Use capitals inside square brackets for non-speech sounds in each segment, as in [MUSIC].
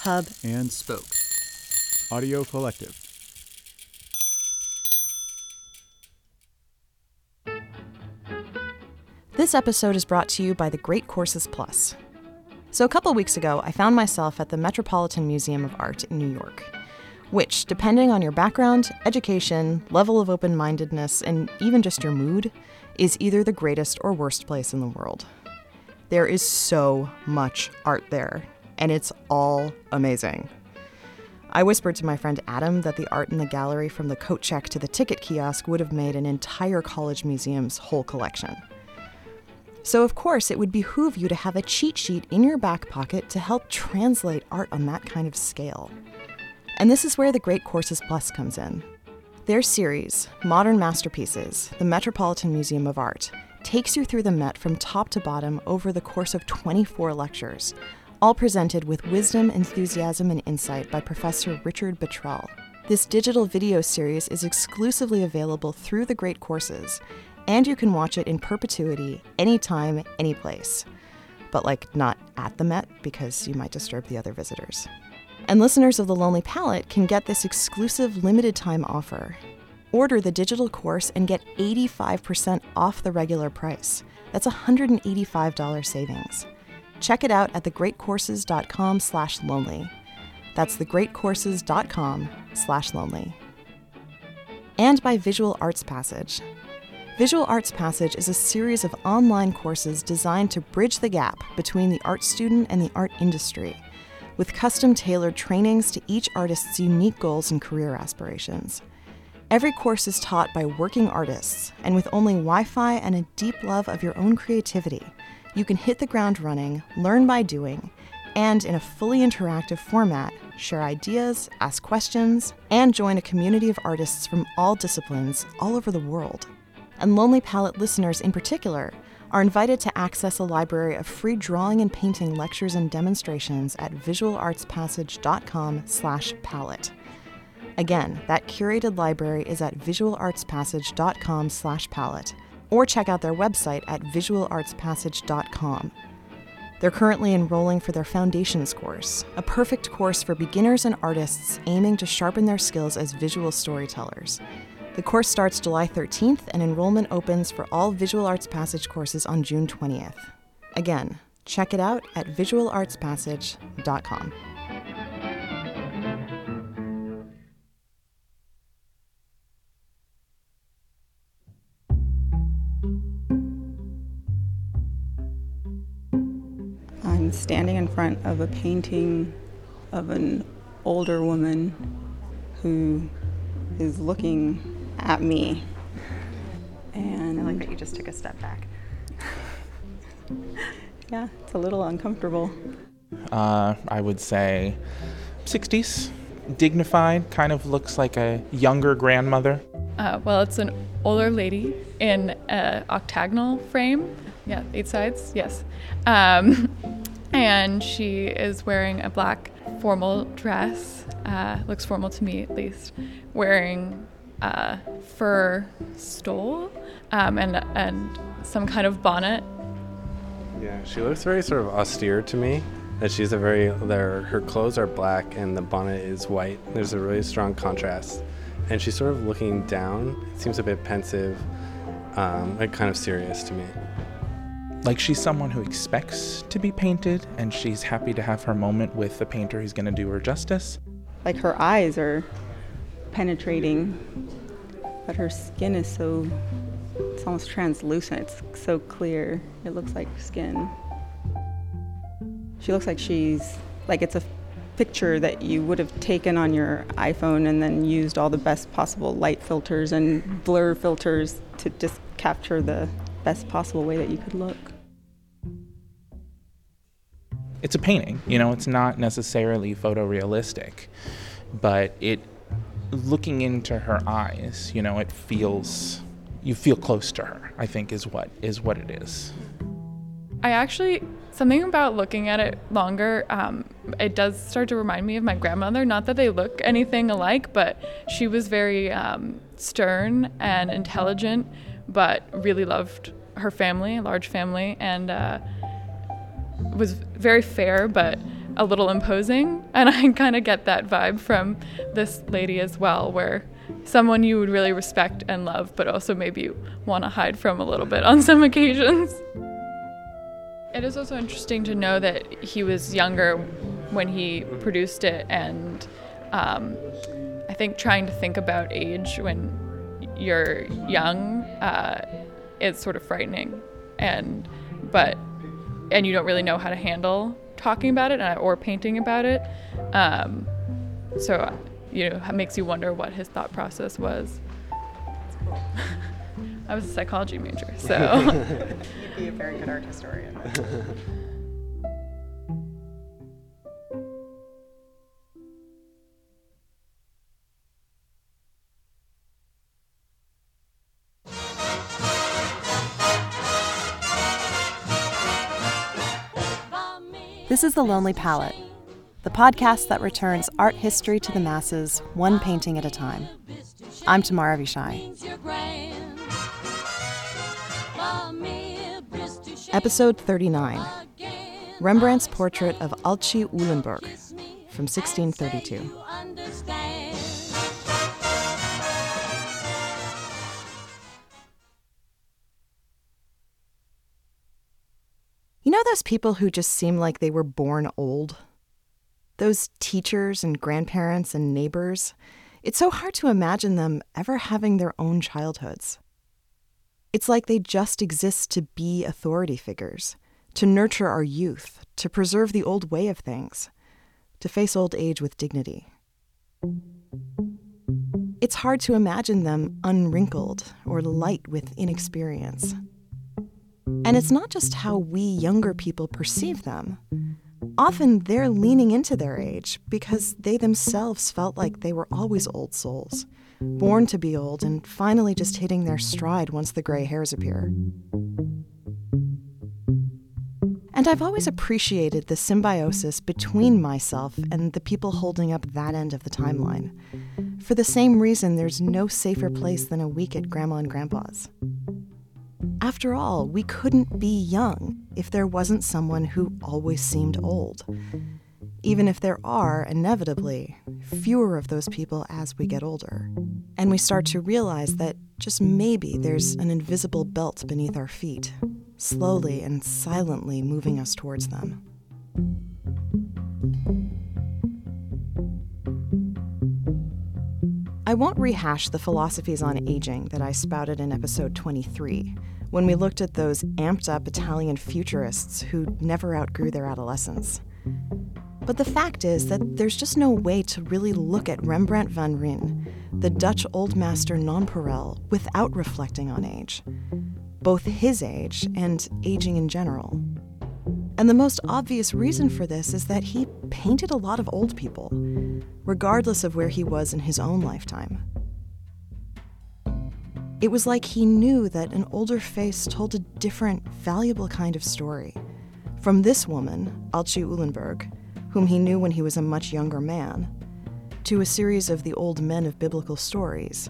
hub, and spoke. Audio Collective. This episode is brought to you by the Great Courses Plus. So, a couple weeks ago, I found myself at the Metropolitan Museum of Art in New York, which, depending on your background, education, level of open mindedness, and even just your mood, is either the greatest or worst place in the world. There is so much art there, and it's all amazing. I whispered to my friend Adam that the art in the gallery from the coat check to the ticket kiosk would have made an entire college museum's whole collection. So, of course, it would behoove you to have a cheat sheet in your back pocket to help translate art on that kind of scale. And this is where the Great Courses Plus comes in. Their series, Modern Masterpieces, the Metropolitan Museum of Art, takes you through the Met from top to bottom over the course of 24 lectures, all presented with wisdom, enthusiasm, and insight by Professor Richard Brettell. This digital video series is exclusively available through the Great Courses and you can watch it in perpetuity anytime, anyplace. But, like, not at the Met because you might disturb the other visitors. And listeners of The Lonely Palette can get this exclusive limited time offer. Order the digital course and get 85% off the regular price. That's $185 savings. Check it out at thegreatcourses.com slash lonely. That's thegreatcourses.com slash lonely. And by Visual Arts Passage, Visual Arts Passage is a series of online courses designed to bridge the gap between the art student and the art industry, with custom tailored trainings to each artist's unique goals and career aspirations. Every course is taught by working artists, and with only Wi Fi and a deep love of your own creativity, you can hit the ground running, learn by doing, and in a fully interactive format, share ideas, ask questions, and join a community of artists from all disciplines all over the world and Lonely Palette listeners in particular are invited to access a library of free drawing and painting lectures and demonstrations at visualartspassage.com/palette. Again, that curated library is at visualartspassage.com/palette or check out their website at visualartspassage.com. They're currently enrolling for their Foundations course, a perfect course for beginners and artists aiming to sharpen their skills as visual storytellers. The course starts July 13th and enrollment opens for all Visual Arts Passage courses on June 20th. Again, check it out at visualartspassage.com. I'm standing in front of a painting of an older woman who is looking at me. And I like that you just took a step back. [LAUGHS] yeah, it's a little uncomfortable. Uh, I would say 60s, dignified, kind of looks like a younger grandmother. Uh, well, it's an older lady in an octagonal frame. Yeah, eight sides, yes. Um, [LAUGHS] and she is wearing a black formal dress, uh, looks formal to me at least, wearing a fur stole um, and and some kind of bonnet. Yeah, she looks very sort of austere to me. That she's a very her clothes are black and the bonnet is white. There's a really strong contrast, and she's sort of looking down. It seems a bit pensive, um, like kind of serious to me. Like she's someone who expects to be painted, and she's happy to have her moment with the painter who's going to do her justice. Like her eyes are penetrating, but her skin is so, it's almost translucent. It's so clear. It looks like skin. She looks like she's, like it's a picture that you would have taken on your iPhone and then used all the best possible light filters and blur filters to just capture the best possible way that you could look. It's a painting, you know, it's not necessarily photorealistic, but it looking into her eyes, you know, it feels you feel close to her. I think is what is what it is. I actually something about looking at it longer. Um, it does start to remind me of my grandmother. Not that they look anything alike, but she was very um, stern and intelligent, but really loved her family, large family, and uh, was very fair, but a little imposing. [LAUGHS] And I kind of get that vibe from this lady as well, where someone you would really respect and love, but also maybe want to hide from a little bit on [LAUGHS] some occasions. It is also interesting to know that he was younger when he produced it, and um, I think trying to think about age when you're young uh, is sort of frightening, and but and you don't really know how to handle talking about it or painting about it. Um, so you know, it makes you wonder what his thought process was. [LAUGHS] I was a psychology major, so. [LAUGHS] You'd be a very good art historian. [LAUGHS] This is The Lonely Palette, the podcast that returns art history to the masses, one painting at a time. I'm Tamara Avishai. Episode 39 Rembrandt's portrait of Aeltje Uylenburgh from 1632. Those people who just seem like they were born old? Those teachers and grandparents and neighbors. It's so hard to imagine them ever having their own childhoods. It's like they just exist to be authority figures, to nurture our youth, to preserve the old way of things, to face old age with dignity. It's hard to imagine them unwrinkled or light with inexperience. And it's not just how we younger people perceive them. Often they're leaning into their age because they themselves felt like they were always old souls born to be old and finally just hitting their stride once the gray hairs appear. And I've always appreciated the symbiosis between myself and the people holding up that end of the timeline. For the same reason, there's no safer place than a week at Grandma and Grandpa's. After all, we couldn't be young if there wasn't someone who always seemed old even if there are, inevitably, fewer of those people as we get older. And we start to realize that just maybe there's an invisible belt beneath our feet, slowly and silently moving us towards them. I won't rehash the philosophies on aging that I spouted in episode 23 when we looked at those amped up Italian futurists who never outgrew their adolescence. But the fact is that there's just no way to really look at Rembrandt van Rijn, the Dutch old master nonpareil, without reflecting on age, both his age and aging in general. And the most obvious reason for this is that he painted a lot of old people, regardless of where he was in his own lifetime. It was like he knew that an older face told a different, valuable kind of story. From this woman, Aeltje Uylenburgh, whom he knew when he was a much younger man, to a series of the old men of biblical stories,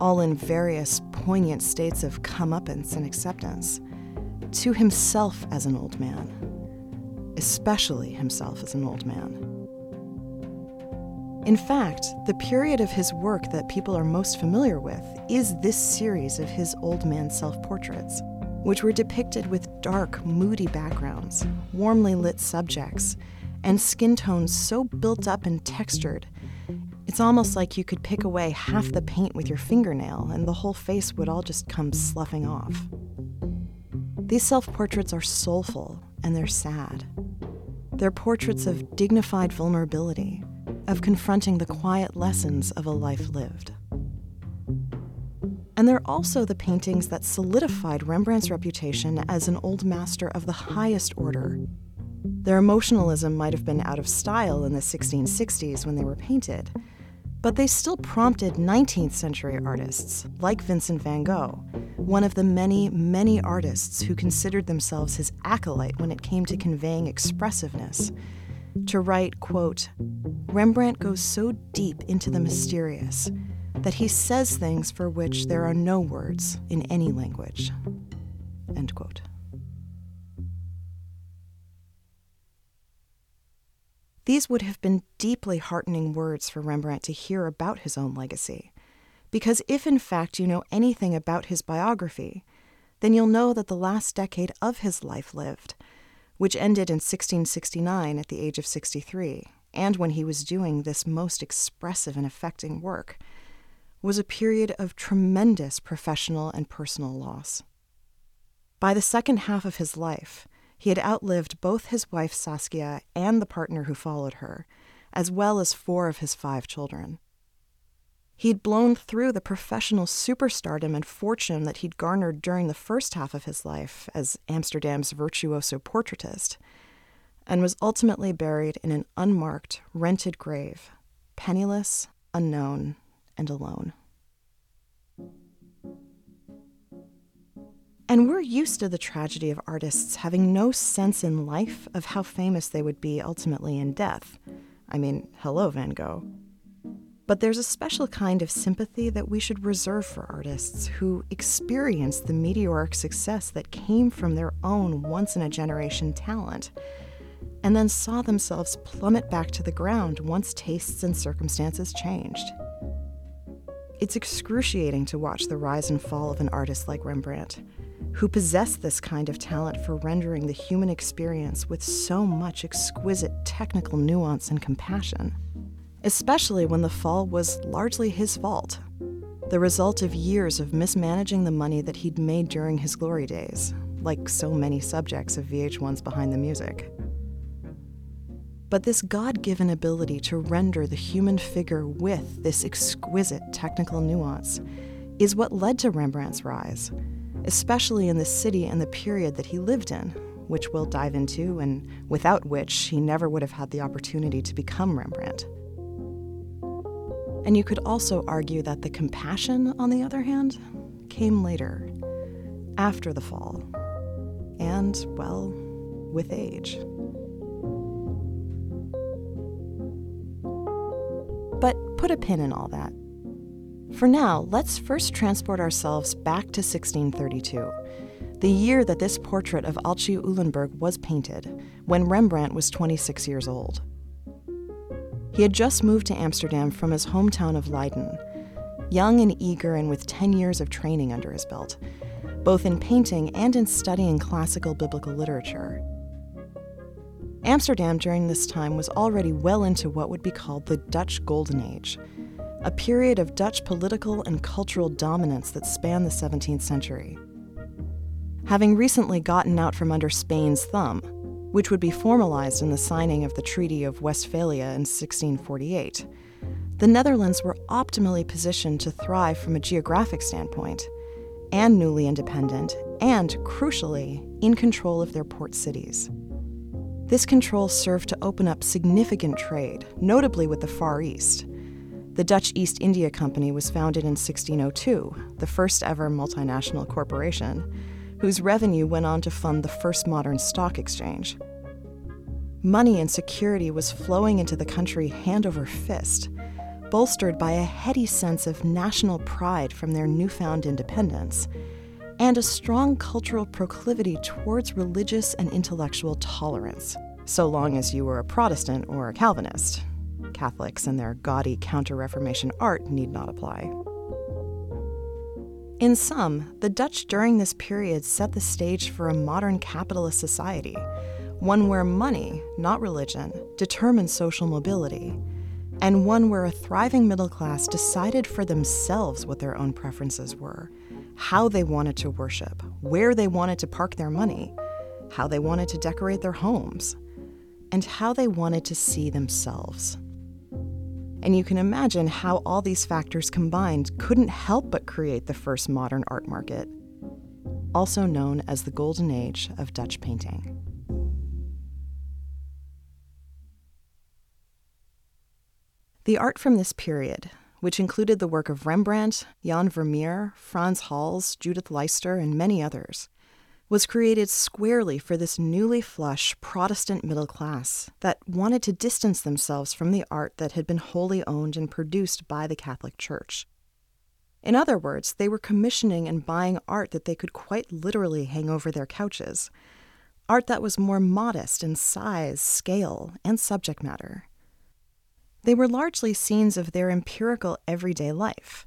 all in various poignant states of comeuppance and acceptance, to himself as an old man, especially himself as an old man. In fact, the period of his work that people are most familiar with is this series of his old man self portraits, which were depicted with dark, moody backgrounds, warmly lit subjects, and skin tones so built up and textured. It's almost like you could pick away half the paint with your fingernail and the whole face would all just come sloughing off. These self portraits are soulful and they're sad. They're portraits of dignified vulnerability, of confronting the quiet lessons of a life lived. And they're also the paintings that solidified Rembrandt's reputation as an old master of the highest order their emotionalism might have been out of style in the 1660s when they were painted, but they still prompted 19th century artists, like Vincent van Gogh, one of the many, many artists who considered themselves his acolyte when it came to conveying expressiveness, to write, quote, Rembrandt goes so deep into the mysterious that he says things for which there are no words in any language, end quote. These would have been deeply heartening words for Rembrandt to hear about his own legacy. Because if in fact you know anything about his biography, then you'll know that the last decade of his life lived, which ended in 1669 at the age of 63, and when he was doing this most expressive and affecting work, was a period of tremendous professional and personal loss. By the second half of his life, he had outlived both his wife Saskia and the partner who followed her, as well as four of his five children. He'd blown through the professional superstardom and fortune that he'd garnered during the first half of his life as Amsterdam's virtuoso portraitist, and was ultimately buried in an unmarked, rented grave, penniless, unknown, and alone. And we're used to the tragedy of artists having no sense in life of how famous they would be ultimately in death. I mean, hello, Van Gogh. But there's a special kind of sympathy that we should reserve for artists who experience the meteoric success that came from their own once in a generation talent, and then saw themselves plummet back to the ground once tastes and circumstances changed. It's excruciating to watch the rise and fall of an artist like Rembrandt who possessed this kind of talent for rendering the human experience with so much exquisite technical nuance and compassion, especially when the fall was largely his fault, the result of years of mismanaging the money that he'd made during his glory days, like so many subjects of VH1's Behind the Music. But this God given ability to render the human figure with this exquisite technical nuance is what led to Rembrandt's rise especially in the city and the period that he lived in, which we'll dive into, and without which he never would have had the opportunity to become Rembrandt. And you could also argue that the compassion, on the other hand, came later, after the fall, and, well, with age. But put a pin in all that. For now, let's first transport ourselves back to 1632, the year that this portrait of Aeltje Uylenburgh was painted, when Rembrandt was 26 years old. He had just moved to Amsterdam from his hometown of Leiden, young and eager and with 10 years of training under his belt, both in painting and in studying classical biblical literature. Amsterdam during this time was already well into what would be called the Dutch Golden Age a period of Dutch political and cultural dominance that spanned the 17th century. Having recently gotten out from under Spain's thumb, which would be formalized in the signing of the Treaty of Westphalia in 1648, the Netherlands were optimally positioned to thrive from a geographic standpoint, and newly independent, and, crucially, in control of their port cities. This control served to open up significant trade, notably with the Far East, the Dutch East India Company was founded in 1602, the first ever multinational corporation, whose revenue went on to fund the first modern stock exchange. Money and security was flowing into the country hand over fist, bolstered by a heady sense of national pride from their newfound independence and a strong cultural proclivity towards religious and intellectual tolerance, so long as you were a Protestant or a Calvinist, Catholics and their gaudy Counter Reformation art need not apply. In sum, the Dutch during this period set the stage for a modern capitalist society, one where money, not religion, determined social mobility, and one where a thriving middle class decided for themselves what their own preferences were, how they wanted to worship, where they wanted to park their money, how they wanted to decorate their homes, and how they wanted to see themselves. And you can imagine how all these factors combined couldn't help but create the first modern art market, also known as the Golden Age of Dutch painting. The art from this period, which included the work of Rembrandt, Jan Vermeer, Frans Hals, Judith Leyster, and many others, was created squarely for this newly flush Protestant middle class that wanted to distance themselves from the art that had been wholly owned and produced by the Catholic Church. In other words, they were commissioning and buying art that they could quite literally hang over their couches, art that was more modest in size, scale, and subject matter. They were largely scenes of their empirical everyday life,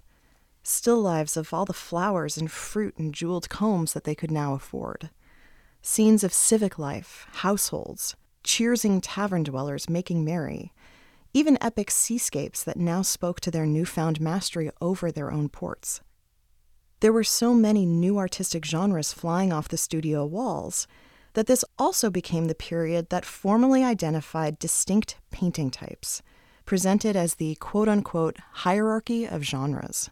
still lives of all the flowers and fruit and jeweled combs that they could now afford, scenes of civic life, households, cheersing tavern dwellers making merry, even epic seascapes that now spoke to their newfound mastery over their own ports. There were so many new artistic genres flying off the studio walls that this also became the period that formally identified distinct painting types, presented as the quote unquote hierarchy of genres.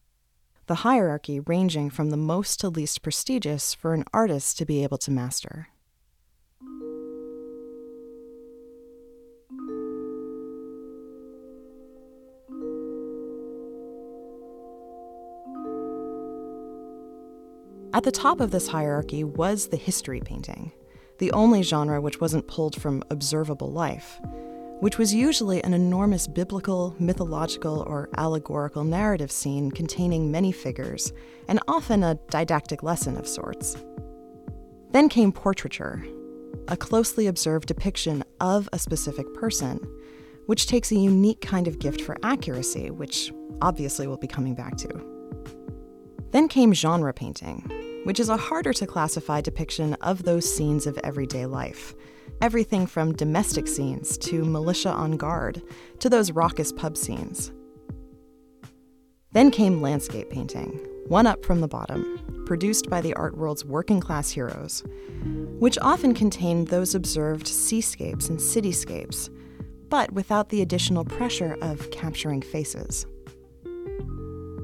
The hierarchy ranging from the most to least prestigious for an artist to be able to master. At the top of this hierarchy was the history painting, the only genre which wasn't pulled from observable life, which was usually an enormous biblical, mythological, or allegorical narrative scene containing many figures, and often a didactic lesson of sorts. Then came portraiture, a closely observed depiction of a specific person, which takes a unique kind of gift for accuracy, which obviously we'll be coming back to. Then came genre painting, which is a harder to classify depiction of those scenes of everyday life. Everything from domestic scenes to militia on guard to those raucous pub scenes. Then came landscape painting, one up from the bottom, produced by the art world's working class heroes, which often contained those observed seascapes and cityscapes, but without the additional pressure of capturing faces.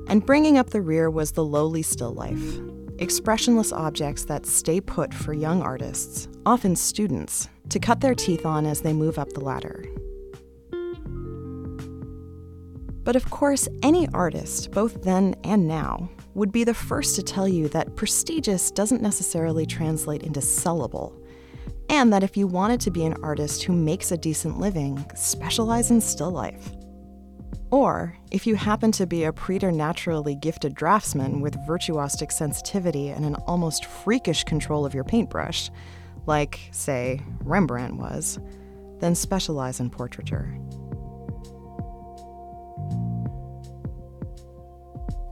And bringing up the rear was the lowly still life, expressionless objects that stay put for young artists, often students, to cut their teeth on as they move up the ladder. But of course, any artist, both then and now, would be the first to tell you that prestigious doesn't necessarily translate into sellable, and that if you wanted to be an artist who makes a decent living, specialize in still life. Or, if you happen to be a preternaturally gifted draftsman with virtuosic sensitivity and an almost freakish control of your paintbrush, like, say, Rembrandt was, then specialize in portraiture.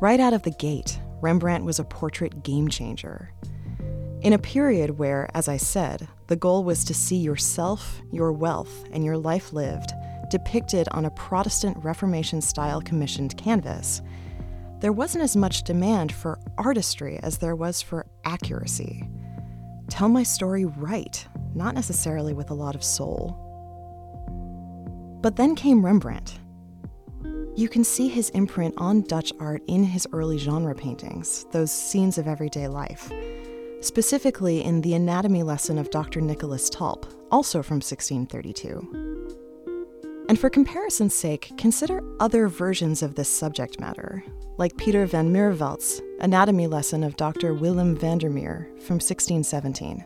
Right out of the gate, Rembrandt was a portrait game changer. In a period where, as I said, the goal was to see yourself, your wealth, and your life lived depicted on a Protestant Reformation style commissioned canvas, there wasn't as much demand for artistry as there was for accuracy. Tell my story right, not necessarily with a lot of soul. But then came Rembrandt. You can see his imprint on Dutch art in his early genre paintings, those scenes of everyday life, specifically in the anatomy lesson of Dr. Nicholas Tulp, also from 1632. And for comparison's sake, consider other versions of this subject matter, like Peter van Miervelt's anatomy lesson of Dr. Willem van der Meer from 1617.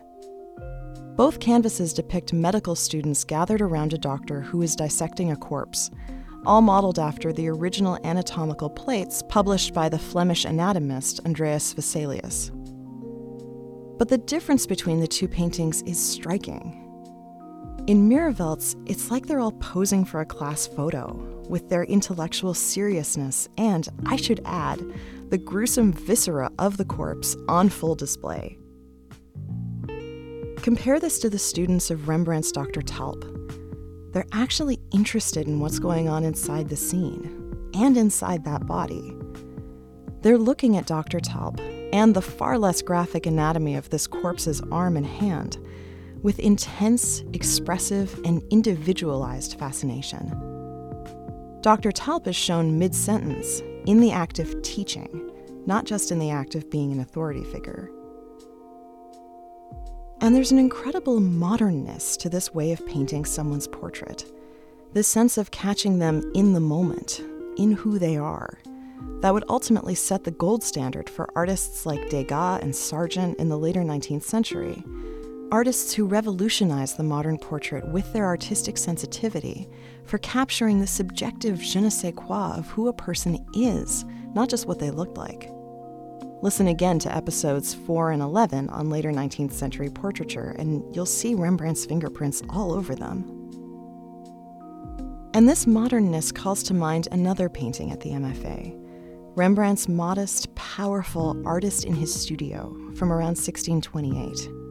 Both canvases depict medical students gathered around a doctor who is dissecting a corpse, all modeled after the original anatomical plates published by the Flemish anatomist Andreas Vesalius. But the difference between the two paintings is striking. In Miervelt's, it's like they're all posing for a class photo, with their intellectual seriousness and, I should add, the gruesome viscera of the corpse on full display. Compare this to the students of Rembrandt's Dr. Tulp. They're actually interested in what's going on inside the scene and inside that body. They're looking at Dr. Tulp and the far less graphic anatomy of this corpse's arm and hand with intense, expressive, and individualized fascination. Dr. Tulp is shown mid sentence in the act of teaching, not just in the act of being an authority figure. And there's an incredible modernness to this way of painting someone's portrait. This sense of catching them in the moment, in who they are, that would ultimately set the gold standard for artists like Degas and Sargent in the later 19th century, Artists who revolutionized the modern portrait with their artistic sensitivity for capturing the subjective je ne sais quoi of who a person is, not just what they looked like. Listen again to episodes 4 and 11 on later 19th century portraiture, and you'll see Rembrandt's fingerprints all over them. And this modernness calls to mind another painting at the MFA Rembrandt's modest, powerful artist in his studio from around 1628.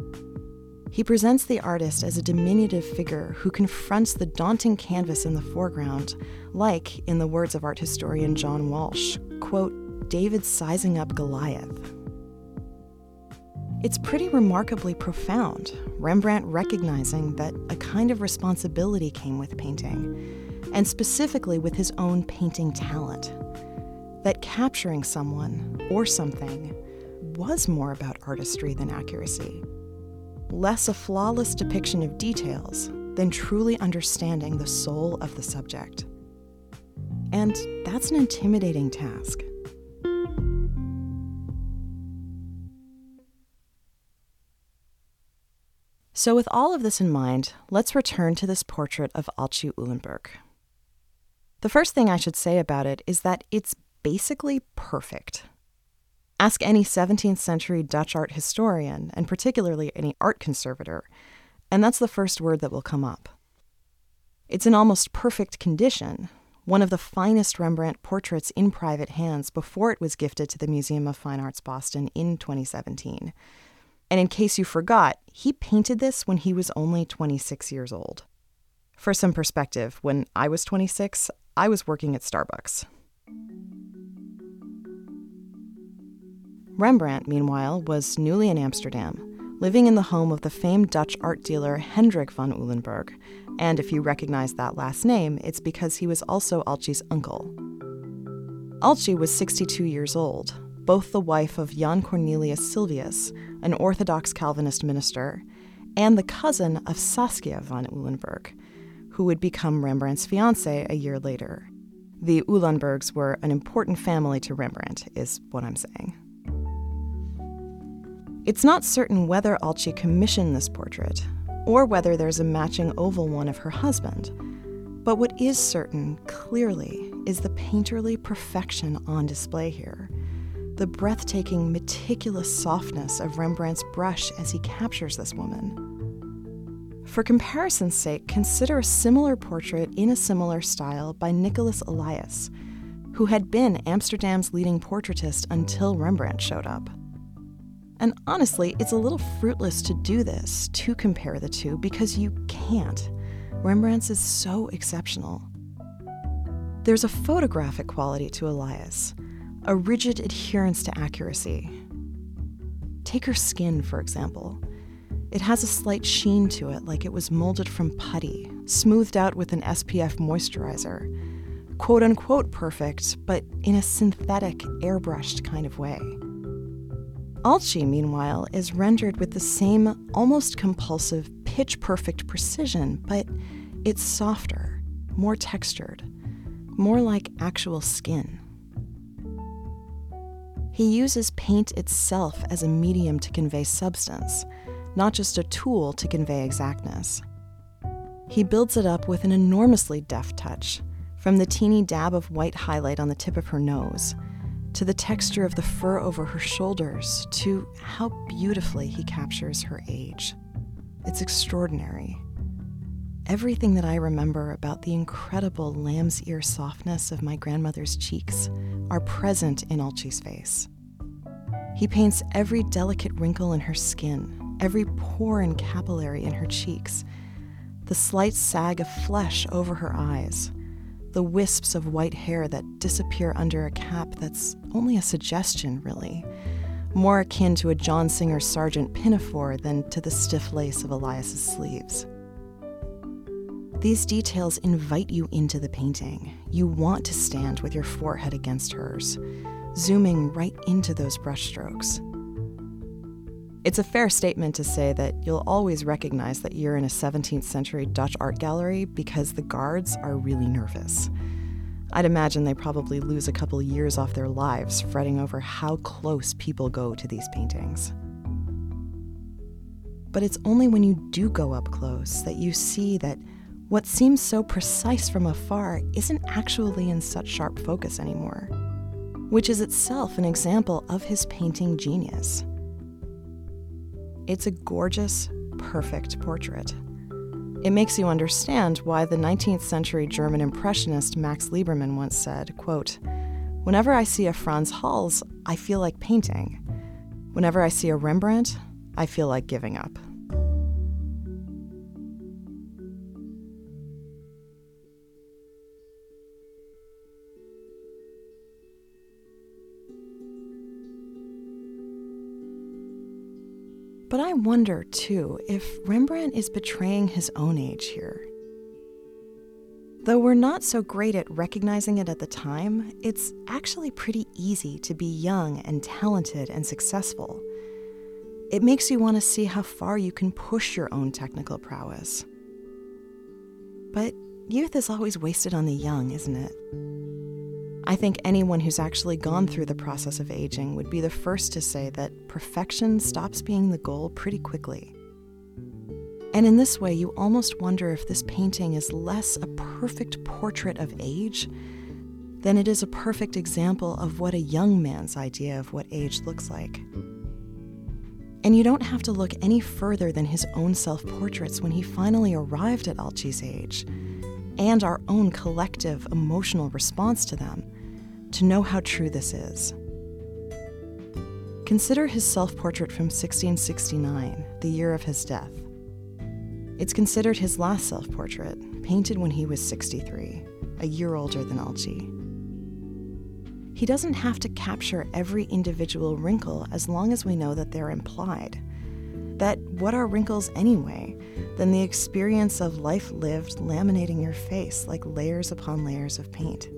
He presents the artist as a diminutive figure who confronts the daunting canvas in the foreground, like, in the words of art historian John Walsh, quote, David sizing up Goliath. It's pretty remarkably profound, Rembrandt recognizing that a kind of responsibility came with painting, and specifically with his own painting talent that capturing someone or something was more about artistry than accuracy, less a flawless depiction of details than truly understanding the soul of the subject. And that's an intimidating task. So, with all of this in mind, let's return to this portrait of Aeltje Uylenburgh. The first thing I should say about it is that it's basically perfect. Ask any 17th century Dutch art historian, and particularly any art conservator, and that's the first word that will come up. It's in almost perfect condition, one of the finest Rembrandt portraits in private hands before it was gifted to the Museum of Fine Arts Boston in 2017. And in case you forgot, he painted this when he was only 26 years old. For some perspective, when I was 26, I was working at Starbucks. Rembrandt, meanwhile, was newly in Amsterdam, living in the home of the famed Dutch art dealer Hendrik van Uylenburgh. And if you recognize that last name, it's because he was also Aeltje's uncle. Aeltje was 62 years old, both the wife of Jan Cornelius Silvius, an Orthodox Calvinist minister, and the cousin of Saskia van Uylenburgh, who would become Rembrandt's fiancée a year later. The Uylenburghs were an important family to Rembrandt, is what I'm saying. It's not certain whether Aeltje commissioned this portrait, or whether there's a matching oval one of her husband. But what is certain, clearly, is the painterly perfection on display here. The breathtaking, meticulous softness of Rembrandt's brush as he captures this woman. For comparison's sake, consider a similar portrait in a similar style by Nicholas Elias, who had been Amsterdam's leading portraitist until Rembrandt showed up. And honestly, it's a little fruitless to do this, to compare the two, because you can't. Rembrandt's is so exceptional. There's a photographic quality to Elias, a rigid adherence to accuracy. Take her skin, for example. It has a slight sheen to it, like it was molded from putty, smoothed out with an SPF moisturizer. Quote unquote perfect, but in a synthetic, airbrushed kind of way. Aeltje, meanwhile, is rendered with the same almost compulsive, pitch perfect precision, but it's softer, more textured, more like actual skin. He uses paint itself as a medium to convey substance, not just a tool to convey exactness. He builds it up with an enormously deft touch, from the teeny dab of white highlight on the tip of her nose to the texture of the fur over her shoulders, to how beautifully he captures her age. It's extraordinary. Everything that I remember about the incredible lamb's ear softness of my grandmother's cheeks are present in Aeltje's face. He paints every delicate wrinkle in her skin, every pore and capillary in her cheeks, the slight sag of flesh over her eyes, the wisps of white hair that disappear under a cap that's only a suggestion, really, more akin to a John Singer Sargent pinafore than to the stiff lace of Elias's sleeves. These details invite you into the painting. You want to stand with your forehead against hers, zooming right into those brushstrokes. It's a fair statement to say that you'll always recognize that you're in a 17th century Dutch art gallery because the guards are really nervous. I'd imagine they probably lose a couple years off their lives fretting over how close people go to these paintings. But it's only when you do go up close that you see that what seems so precise from afar isn't actually in such sharp focus anymore. which is itself an example of his painting genius. It's a gorgeous, perfect portrait. It makes you understand why the 19th century German impressionist Max Liebermann once said, quote, Whenever I see a Frans Hals, I feel like painting. Whenever I see a Rembrandt, I feel like giving up. But I wonder, too, if Rembrandt is betraying his own age here. Though we're not so great at recognizing it at the time, it's actually pretty easy to be young and talented and successful. It makes you want to see how far you can push your own technical prowess. But youth is always wasted on the young, isn't it? I think anyone who's actually gone through the process of aging would be the first to say that perfection stops being the goal pretty quickly. And in this way, you almost wonder if this painting is less a perfect portrait of age than it is a perfect example of what a young man's idea of what age looks like. And you don't have to look any further than his own self portraits when he finally arrived at Aeltje's age, and our own collective emotional response to them to know how true this is. Consider his self portrait from 1669, the year of his death. It's considered his last self portrait, painted when he was 63, a year older than Aeltje. He doesn't have to capture every individual wrinkle as long as we know that they're implied. That what are wrinkles anyway than the experience of life lived laminating your face like layers upon layers of paint?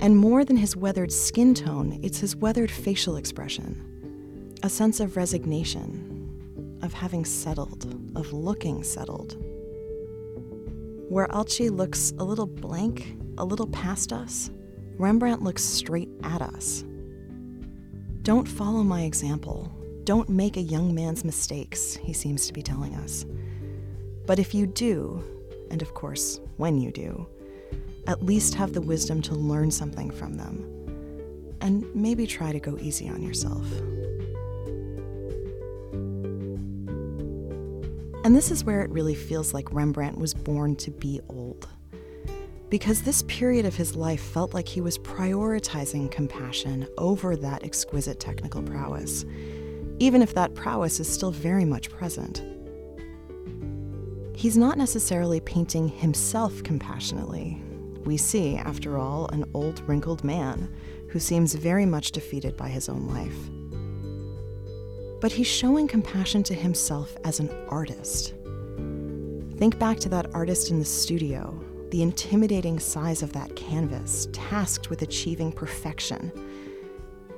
And more than his weathered skin tone, it's his weathered facial expression. A sense of resignation, of having settled, of looking settled. Where Aeltje looks a little blank, a little past us, Rembrandt looks straight at us. Don't follow my example. Don't make a young man's mistakes, he seems to be telling us. But if you do, and of course, when you do, at least have the wisdom to learn something from them. And maybe try to go easy on yourself. And this is where it really feels like Rembrandt was born to be old. Because this period of his life felt like he was prioritizing compassion over that exquisite technical prowess, even if that prowess is still very much present. He's not necessarily painting himself compassionately, we see, after all, an old, wrinkled man who seems very much defeated by his own life. But he's showing compassion to himself as an artist. Think back to that artist in the studio, the intimidating size of that canvas, tasked with achieving perfection.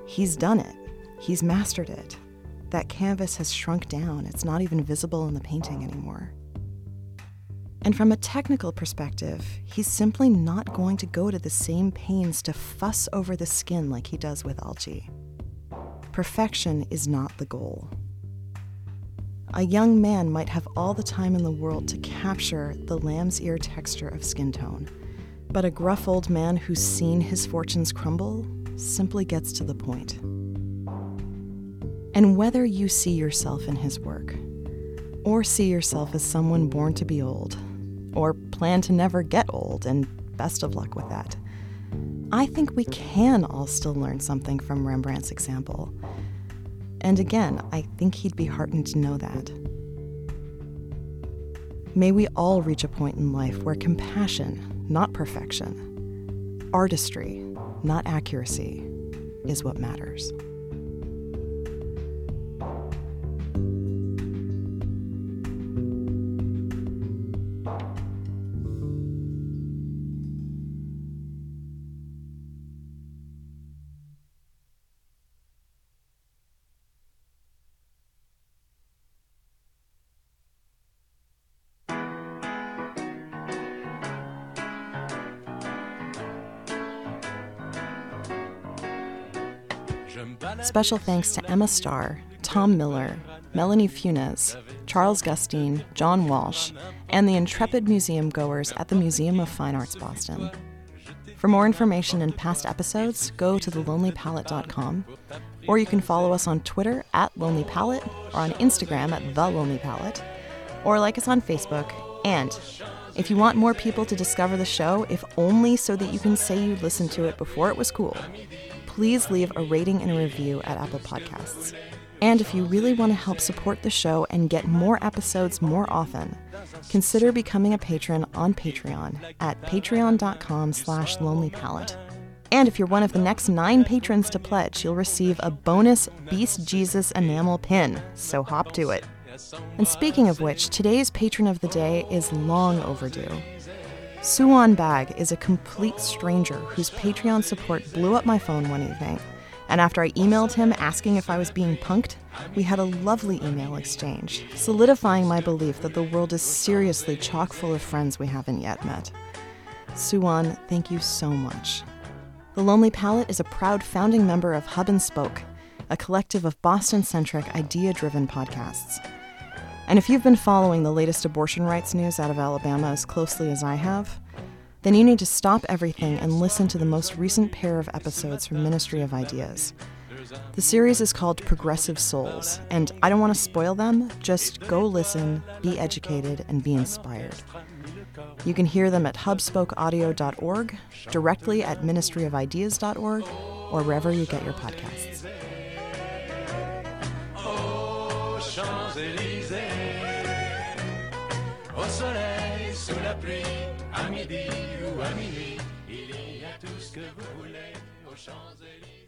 He's done it, he's mastered it. That canvas has shrunk down, it's not even visible in the painting anymore. And from a technical perspective, he's simply not going to go to the same pains to fuss over the skin like he does with Aeltje. Perfection is not the goal. A young man might have all the time in the world to capture the lamb's ear texture of skin tone, but a gruff old man who's seen his fortunes crumble simply gets to the point. And whether you see yourself in his work, or see yourself as someone born to be old, or plan to never get old, and best of luck with that. I think we can all still learn something from Rembrandt's example. And again, I think he'd be heartened to know that. May we all reach a point in life where compassion, not perfection, artistry, not accuracy, is what matters. Special thanks to Emma Starr, Tom Miller, Melanie Funes, Charles Gustine, John Walsh, and the intrepid museum goers at the Museum of Fine Arts Boston. For more information and past episodes, go to thelonelypalette.com, or you can follow us on Twitter at Lonely Palette, or on Instagram at The Lonely Palette, or like us on Facebook. And if you want more people to discover the show, if only so that you can say you listened to it before it was cool, please leave a rating and a review at Apple Podcasts. And if you really want to help support the show and get more episodes more often, consider becoming a patron on Patreon at patreon.com slash lonelypalette. And if you're one of the next nine patrons to pledge, you'll receive a bonus Beast Jesus enamel pin, so hop to it. And speaking of which, today's patron of the day is long overdue. Suwon Bag is a complete stranger whose Patreon support blew up my phone one evening and after I emailed him asking if I was being punked, we had a lovely email exchange, solidifying my belief that the world is seriously chock full of friends we haven't yet met. Suwon, thank you so much. The Lonely Palette is a proud founding member of Hub and Spoke, a collective of Boston centric, idea driven podcasts. And if you've been following the latest abortion rights news out of Alabama as closely as I have, then you need to stop everything and listen to the most recent pair of episodes from Ministry of Ideas. The series is called Progressive Souls, and I don't want to spoil them, just go listen, be educated, and be inspired. You can hear them at hubspokeaudio.org, directly at ministryofideas.org, or wherever you get your podcasts. À midi ou à minuit, il y a tout ce que vous voulez aux Champs-Élysées.